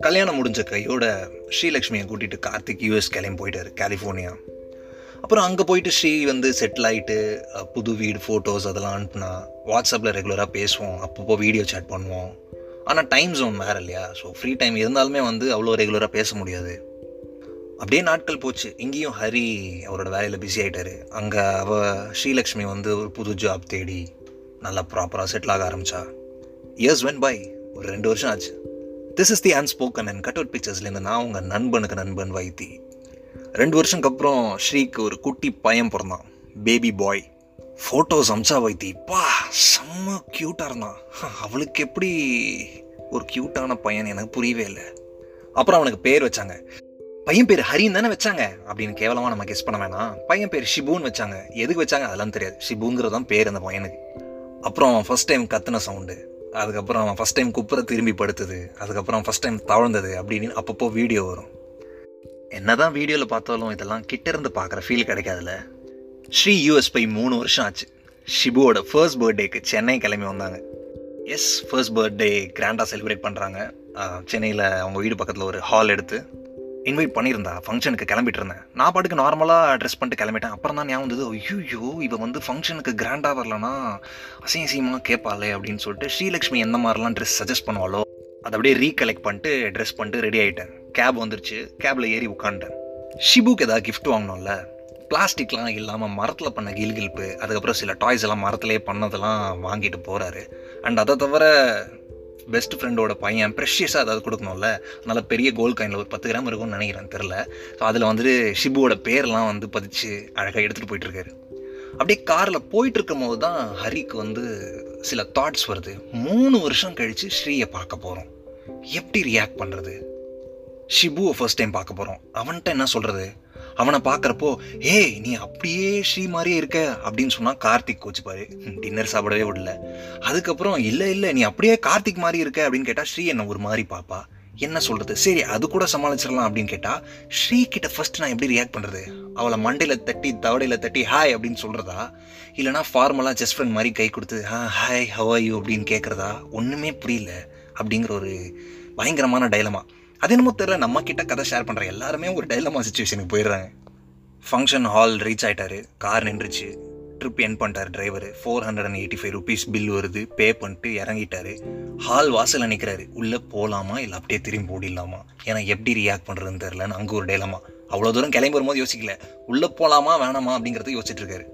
கல்யாணம் முடிஞ்ச கையோட ஸ்ரீலக்ஷ்மியை கூட்டிட்டு கார்த்திக் யூஎஸ் கிளம்பி போயிட்டாரு கலிஃபோர்னியா அப்புறம் அங்கே போயிட்டு ஸ்ரீ வந்து செட்டில் ஆகிட்டு புது வீடு ஃபோட்டோஸ் அதெல்லாம் அனுப்புனா வாட்ஸ்அப்பில் ரெகுலராக பேசுவோம் அப்பப்போ வீடியோ சேட் பண்ணுவோம். ஆனால் டைம் ஜோன் வேறு இல்லையா? ஸோ ஃப்ரீ டைம் இருந்தாலுமே வந்து அவ்வளோ ரெகுலராக பேச முடியாது. அப்படியே நாட்கள் போச்சு. இங்கேயும் ஹரி அவரோட வேலையில் பிஸி ஆகிட்டாரு அங்கே அவள் ஸ்ரீலக்ஷ்மி வந்து ஒரு புது ஜாப் தேடி நல்லா ப்ராப்பராக செட்டில் ஆக ஆரம்பிச்சா? இயர்ஸ் வென் பை ஒரு ரெண்டு வருஷம் ஆச்சு. This is the unspoken and cut out பிக்சர்ஸ்லேருந்து நான் உங்கள் நண்பனுக்கு நண்பன் வைத்தி. ரெண்டு வருஷம்க்கு அப்புறம் ஸ்ரீக்கு ஒரு குட்டி பையன் பிறந்தான். பேபி பாய் ஃபோட்டோஸ் அம்சா வைத்தி. பா செம்ம க்யூட்டாக இருந்தான். அவளுக்கு எப்படி ஒரு க்யூட்டான பையன் எனக்கு புரியவே இல்லை. அப்புறம் அவனுக்கு பேர் வச்சாங்க. பையன் பேர் ஹரின்னு தானே வச்சாங்க? அப்படின்னு கேவலமாக நம்ம கெஸ் பண்ண வேணாம். பையன் பேர் ஷிபுன்னு வச்சாங்க. எதுக்கு வச்சாங்க? அதெல்லாம் தெரியாது. ஷிபுங்கிறது தான் பேர் அந்த பையனுக்கு. அப்புறம் ஃபர்ஸ்ட் டைம் கத்துன சவுண்டு அதுக்கப்புறம் அவன் ஃபஸ்ட் டைம் குப்புற திரும்பி படுத்தது. அதுக்கப்புறம் ஃபஸ்ட் டைம் தவழ்ந்தது அப்படின்னு அப்பப்போ வீடியோ வரும். என்னதான் வீடியோவில் பார்த்தாலும் இதெல்லாம் கிட்ட இருந்து பார்க்குற ஃபீல் கிடைக்காதுல்ல. ஸ்ரீ யூஎஸ் போய் மூணு வருஷம் ஆச்சு. ஷிபுவோட ஃபர்ஸ்ட் பர்த்டேக்கு சென்னை கிளம்பி வந்தாங்க. எஸ் ஃபர்ஸ்ட் பர்த்டே கிராண்டாக செலிப்ரேட் பண்ணுறாங்க சென்னையில் அவங்க வீடு பக்கத்தில் ஒரு ஹால் எடுத்து இன்வைட் பண்ணியிருந்தா ஃபங்க்ஷனுக்கு கிளம்பிட்டு இருந்தேன் நான் பாட்டுக்கு நார்மலாக ட்ரெஸ் பண்ணிட்டு கிளம்பிட்டேன். அப்புறம் தான் ஞாபகம் வந்தது ஐயோ இவ வந்து ஃபங்க்ஷனுக்கு கிராண்டாக வரலனா அசிங்க அசிங்கமாக கேட்பாளே அப்படின்னு சொல்லிட்டு ஸ்ரீலக்ஷ்மி எந்த மாதிரிலாம் ட்ரெஸ் சஜஸ்ட் பண்ணுவாளோ அதை அப்படியே ரீகலெக்ட் பண்ணிட்டு ட்ரெஸ் பண்ணிட்டு ரெடி ஆகிட்டேன் கேப் வந்துருச்சு. கேபில் ஏறி உட்காந்துட்டேன் ஷிபுக்கு ஏதாவது கிஃப்ட் வாங்கினோம்ல பிளாஸ்டிக்லாம் இல்லாமல் மரத்தில் பண்ண கில்கில்ப்பு அதுக்கப்புறம் சில டாய்ஸ் எல்லாம் மரத்துலேயே பண்ணதெல்லாம் வாங்கிட்டு போகிறாரு அண்ட் அதை தவிர பெஸ்ட் ஃப்ரெண்டோட பையன் ப்ரெஷியஸாக ஏதாவது கொடுக்கணும்ல அதனால் பெரிய கோல் காயினில் ஒரு பத்து கிராம் இருக்கும்னு நினைக்கிறேன் தெரில ஸோ அதில் வந்துட்டு ஷிபுவோட பேர்லாம் வந்து பதிச்சு அழகாக எடுத்துகிட்டு போயிட்டுருக்காரு. அப்படியே காரில் போயிட்டு இருக்கும் போது தான் ஹரிக்கு வந்து சில தாட்ஸ் வருது. மூணு வருஷம் கழித்து ஸ்ரீயை பார்க்க போகிறோம் எப்படி ரியாக்ட் பண்ணுறது ஷிபுவை ஃபர்ஸ்ட் டைம் பார்க்க போகிறோம் அவன்கிட்ட என்ன சொல்கிறது அவனை பார்க்குறப்போ ஏய் நீ அப்படியே ஸ்ரீ மாதிரியே இருக்க அப்படின்னு சொன்னால் கார்த்திக் கோச்சுப்பாரு. டின்னர் சாப்பிடவே விடல. அதுக்கப்புறம் இல்லை இல்லை நீ அப்படியே கார்த்திக் மாதிரி இருக்க அப்படின்னு கேட்டால் ஸ்ரீ என்ன ஒரு மாதிரி பாப்பா. என்ன சொல்கிறது சரி அது கூட சமாளிச்சிடலாம் அப்படின்னு கேட்டால் ஸ்ரீ கிட்ட ஃபஸ்ட் நான் எப்படி ரியாக்ட் பண்ணுறது அவளை மண்டையில் தட்டி தவடையில் தட்டி ஹாய் அப்படின்னு சொல்கிறதா இல்லைனா ஃபார்மலாக ஜஸ்ட் ஃப்ரெண்ட் மாதிரி கை கொடுத்து ஆ ஹாய் ஹவ் யூ அப்படின்னு கேட்குறதா ஒன்றுமே புரியல. அப்படிங்கிற ஒரு பயங்கரமான டைலமா அது என்னமோ தெரியல நம்ம கிட்ட கதை ஷேர் பண்ணுற எல்லாருமே ஒரு டைலமா சுச்சுவேஷனுக்கு போயிடுறாங்க. ஃபங்க்ஷன் ஹால் ரீச் ஆயிட்டாரு கார் நின்றுச்சு. ட்ரிப் என் பண்ணிட்டார் driver four hundred and eighty five rupees bill வருது பே பண்ணிட்டு இறங்கிட்டாரு. ஹால் வாசலில் நிற்கிறாரு உள்ளே போகலாமா இல்லை அப்படியே திரும்பி ஓடிடலாமா? ஏன்னா எப்படி ரியாக்ட் பண்ணுறதுன்னு தெரிலன்னு அங்கே ஒரு டைலமா அவ்வளோ தூரம் கிளம்பி வரும்போது யோசிக்கல உள்ளே போகலாமா வேணாமா? அப்படிங்கிறத யோசிச்சுட்டு இருக்காரு.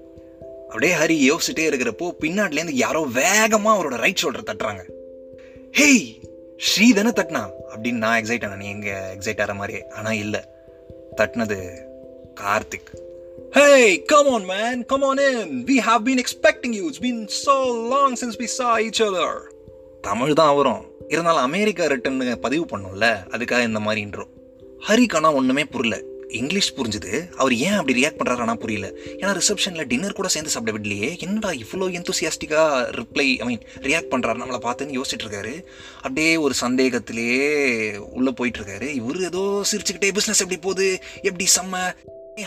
அப்படியே ஹரி யோசிச்சுட்டே இருக்கிறப்போ பின்னாடிலேருந்து யாரோ வேகமாக அவரோட ரைட் ஷோல்டர் தட்டுறாங்க. ஹேய் ஸ்ரீ தானே தட்டினா? அப்படின்னு நான் எக்ஸைட் ஆனேன். நீ எங்கே எக்ஸைட் ஆகிற மாதிரி? ஆனால் இல்லை. தட்டினது Karthik. Hey, come on, man, come on in. We have been expecting you. It's been so long since we saw each other. Tamil தான் வரும் இருந்தாலும் அமெரிக்கா ரிட்டன் பதிவு பண்ணோம்ல. அதுக்காக இந்த மாதிரி இன்ட்ரோ ஹரிக்கானா ஒன்றுமே புரியல. இங்கிலீஷ் புரிஞ்சுது. அவர் ஏன் அப்படி ரியாக்ட் பண்ணுறாருனா புரியல. ஏன்னா ரிசப்ஷனில் டின்னர் கூட சேர்ந்து சாப்பிட விடலையே. என்னடா இவ்வளோ எந்தூசியாஸ்டிக்காக ரிப்ளை ஐ மீன் ரியாக்ட் பண்ணுறாரு நம்மளை பார்த்துன்னு யோசிச்சுட்டு இருக்காரு அப்படியே ஒரு சந்தேகத்திலேயே உள்ளே போயிட்டுருக்காரு இவர் ஏதோ சிரிச்சுக்கிட்டே பிஸ்னஸ் எப்படி போகுது? எப்படி செம்ம?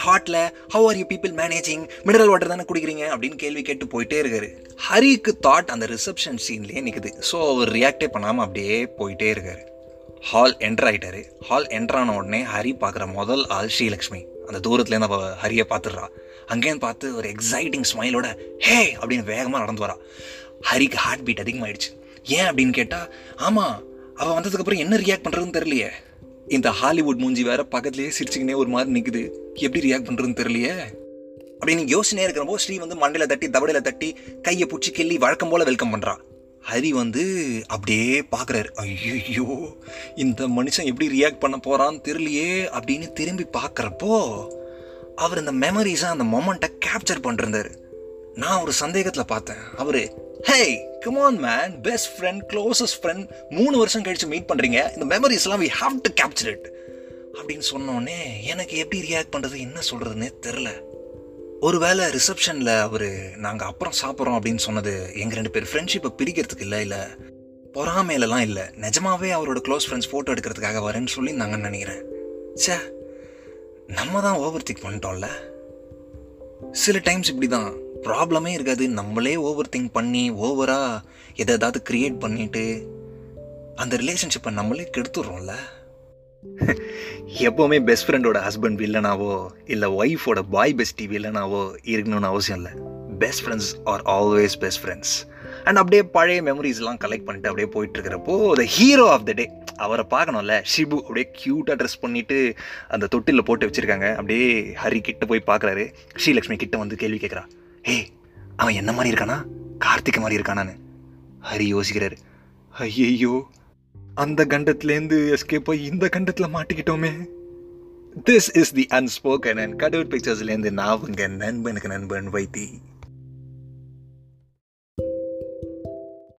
ஹார்ட்ல how are you people managing mineral water தானே குடிக்கிறீங்க? அப்படின்னு கேள்வி கேட்டு போயிட்டே இருக்காரு. ஹரிக்கு தாட் அந்த ரிசப்ஷன் சீன்லேயே நிற்குது ஸோ அவர் ரியாக்டே பண்ணாமல் அப்படியே போயிட்டே இருக்காரு. ஹால் என்டர் ஆகிட்டாரு ஹால் என்டர் ஆன உடனே ஹரி பார்க்குற முதல் ஆள் ஸ்ரீலக்ஷ்மி. அந்த தூரத்துலேருந்து அவள் ஹரியை பார்த்துடுறா. அங்கேருந்து பார்த்து ஒரு எக்ஸைட்டிங் ஸ்மைலோட ஹே! அப்படின்னு வேகமாக நடந்து வரா. ஹரிக்கு ஹார்ட் பீட் அதிகமாகிடுச்சு ஏன் அப்படின்னு கேட்டால் ஆமாம் அவள் வந்ததுக்கப்புறம் என்ன ரியாக்ட் பண்ணுறதுன்னு தெரியலையே. இந்த ஹாலிவுட் மூஞ்சி வேற பக்கத்துலேயே சிரிச்சுக்கினே ஒரு மாதிரி நிற்குது எப்படி ரியாக்ட் பண்ணுறதுன்னு தெரியலையே. அப்படின்னு யோசனையே இருக்கிறப்போ ஸ்ரீ வந்து மண்டையில் தட்டி தவடையில் தட்டி கையை பிடிச்சி கிள்ளி வழக்கம் போல் வெல்கம் பண்ணுறான் ஹரி வந்து அப்படியே பார்க்குறாரு ஐயோ இந்த மனுஷன் எப்படி ரியாக்ட் பண்ண போகிறான்னு தெரியலையே அப்படின்னு திரும்பி பார்க்குறப்போ அவர் இந்த மெமரிஸை அந்த மொமெண்ட்டை கேப்சர் பண்ணிருந்தாரு. நான் ஒரு சந்தேகத்தில் பார்த்தேன். அவர் hey come on man best friend closest friend மூணு வருஷம் கழிச்சு மீட் பண்ணுறீங்க இந்த மெமரிஸ்லாம் we have to capture it அப்படின்னு சொன்னோடனே எனக்கு எப்படி ரியாக்ட் பண்ணுறது என்ன சொல்கிறதுனே தெரில ஒருவேளை ரிசப்ஷனில் அவர் நாங்கள் அப்புறம் சாப்பிட்றோம் அப்படின்னு சொன்னது எங்கள் ரெண்டு பேர் ஃப்ரெண்ட்ஷிப்பை பிரிக்கிறதுக்கு இல்லை இல்லை. பொறாமையிலலாம் இல்லை. நிஜமாவே அவரோட க்ளோஸ் ஃப்ரெண்ட்ஸ் ஃபோட்டோ எடுக்கிறதுக்காக வரேன்னு சொல்லி நாங்கள் நினைக்கிறேன். சே நம்ம தான் ஓவர் திங்க் பண்ணிட்டோம்ல. சில டைம்ஸ் இப்படி தான் ப்ராப்ளமே இருக்காது. நம்மளே ஓவர் திங்க் பண்ணி ஓவராக எதை ஏதாவது க்ரியேட் பண்ணிவிட்டு அந்த ரிலேஷன்ஷிப்பை நம்மளே கெடுத்துடுறோம்ல. எப்போவுமே பெஸ்ட் ஃப்ரெண்டோட ஹஸ்பண்ட் வில்லனாவோ இல்லை ஒய்ஃபோட பாய் பெஸ்டி வில்லனாவோ இருக்கணும்னு அவசியம் இல்லை. Best friends are always best friends and அப்படியே பழைய மெமரிஸ்லாம் கலெக்ட் பண்ணிட்டு அப்படியே போயிட்டு இருக்கிறப்போ த ஹீரோ ஆஃப் த டே அவரை பார்க்கணும்ல ஷிபு அப்படியே க்யூட்டாக ட்ரெஸ் பண்ணிட்டு அந்த தொட்டிலில் போட்டு வச்சுருக்காங்க. அப்படியே ஹரி கிட்ட போய் பார்க்குறாரு. ஸ்ரீலக்ஷ்மி கிட்ட வந்து கேள்வி கேட்குறா. ஹே அவன் என்ன மாதிரி இருக்கானா? கார்த்திக் மாதிரி இருக்கானான்னு. ஹரி யோசிக்கிறாரு. ஐயையோ அந்த கண்டத்துலேருந்து எஸ்கேப் போய் இந்த கண்டத்தில் மாட்டிக்கிட்டோமே. This is the unspoken and cutout பிக்சர்ஸ்லேருந்து நான் உங்கள் நண்பனுக்கு நண்பன் வைத்தி.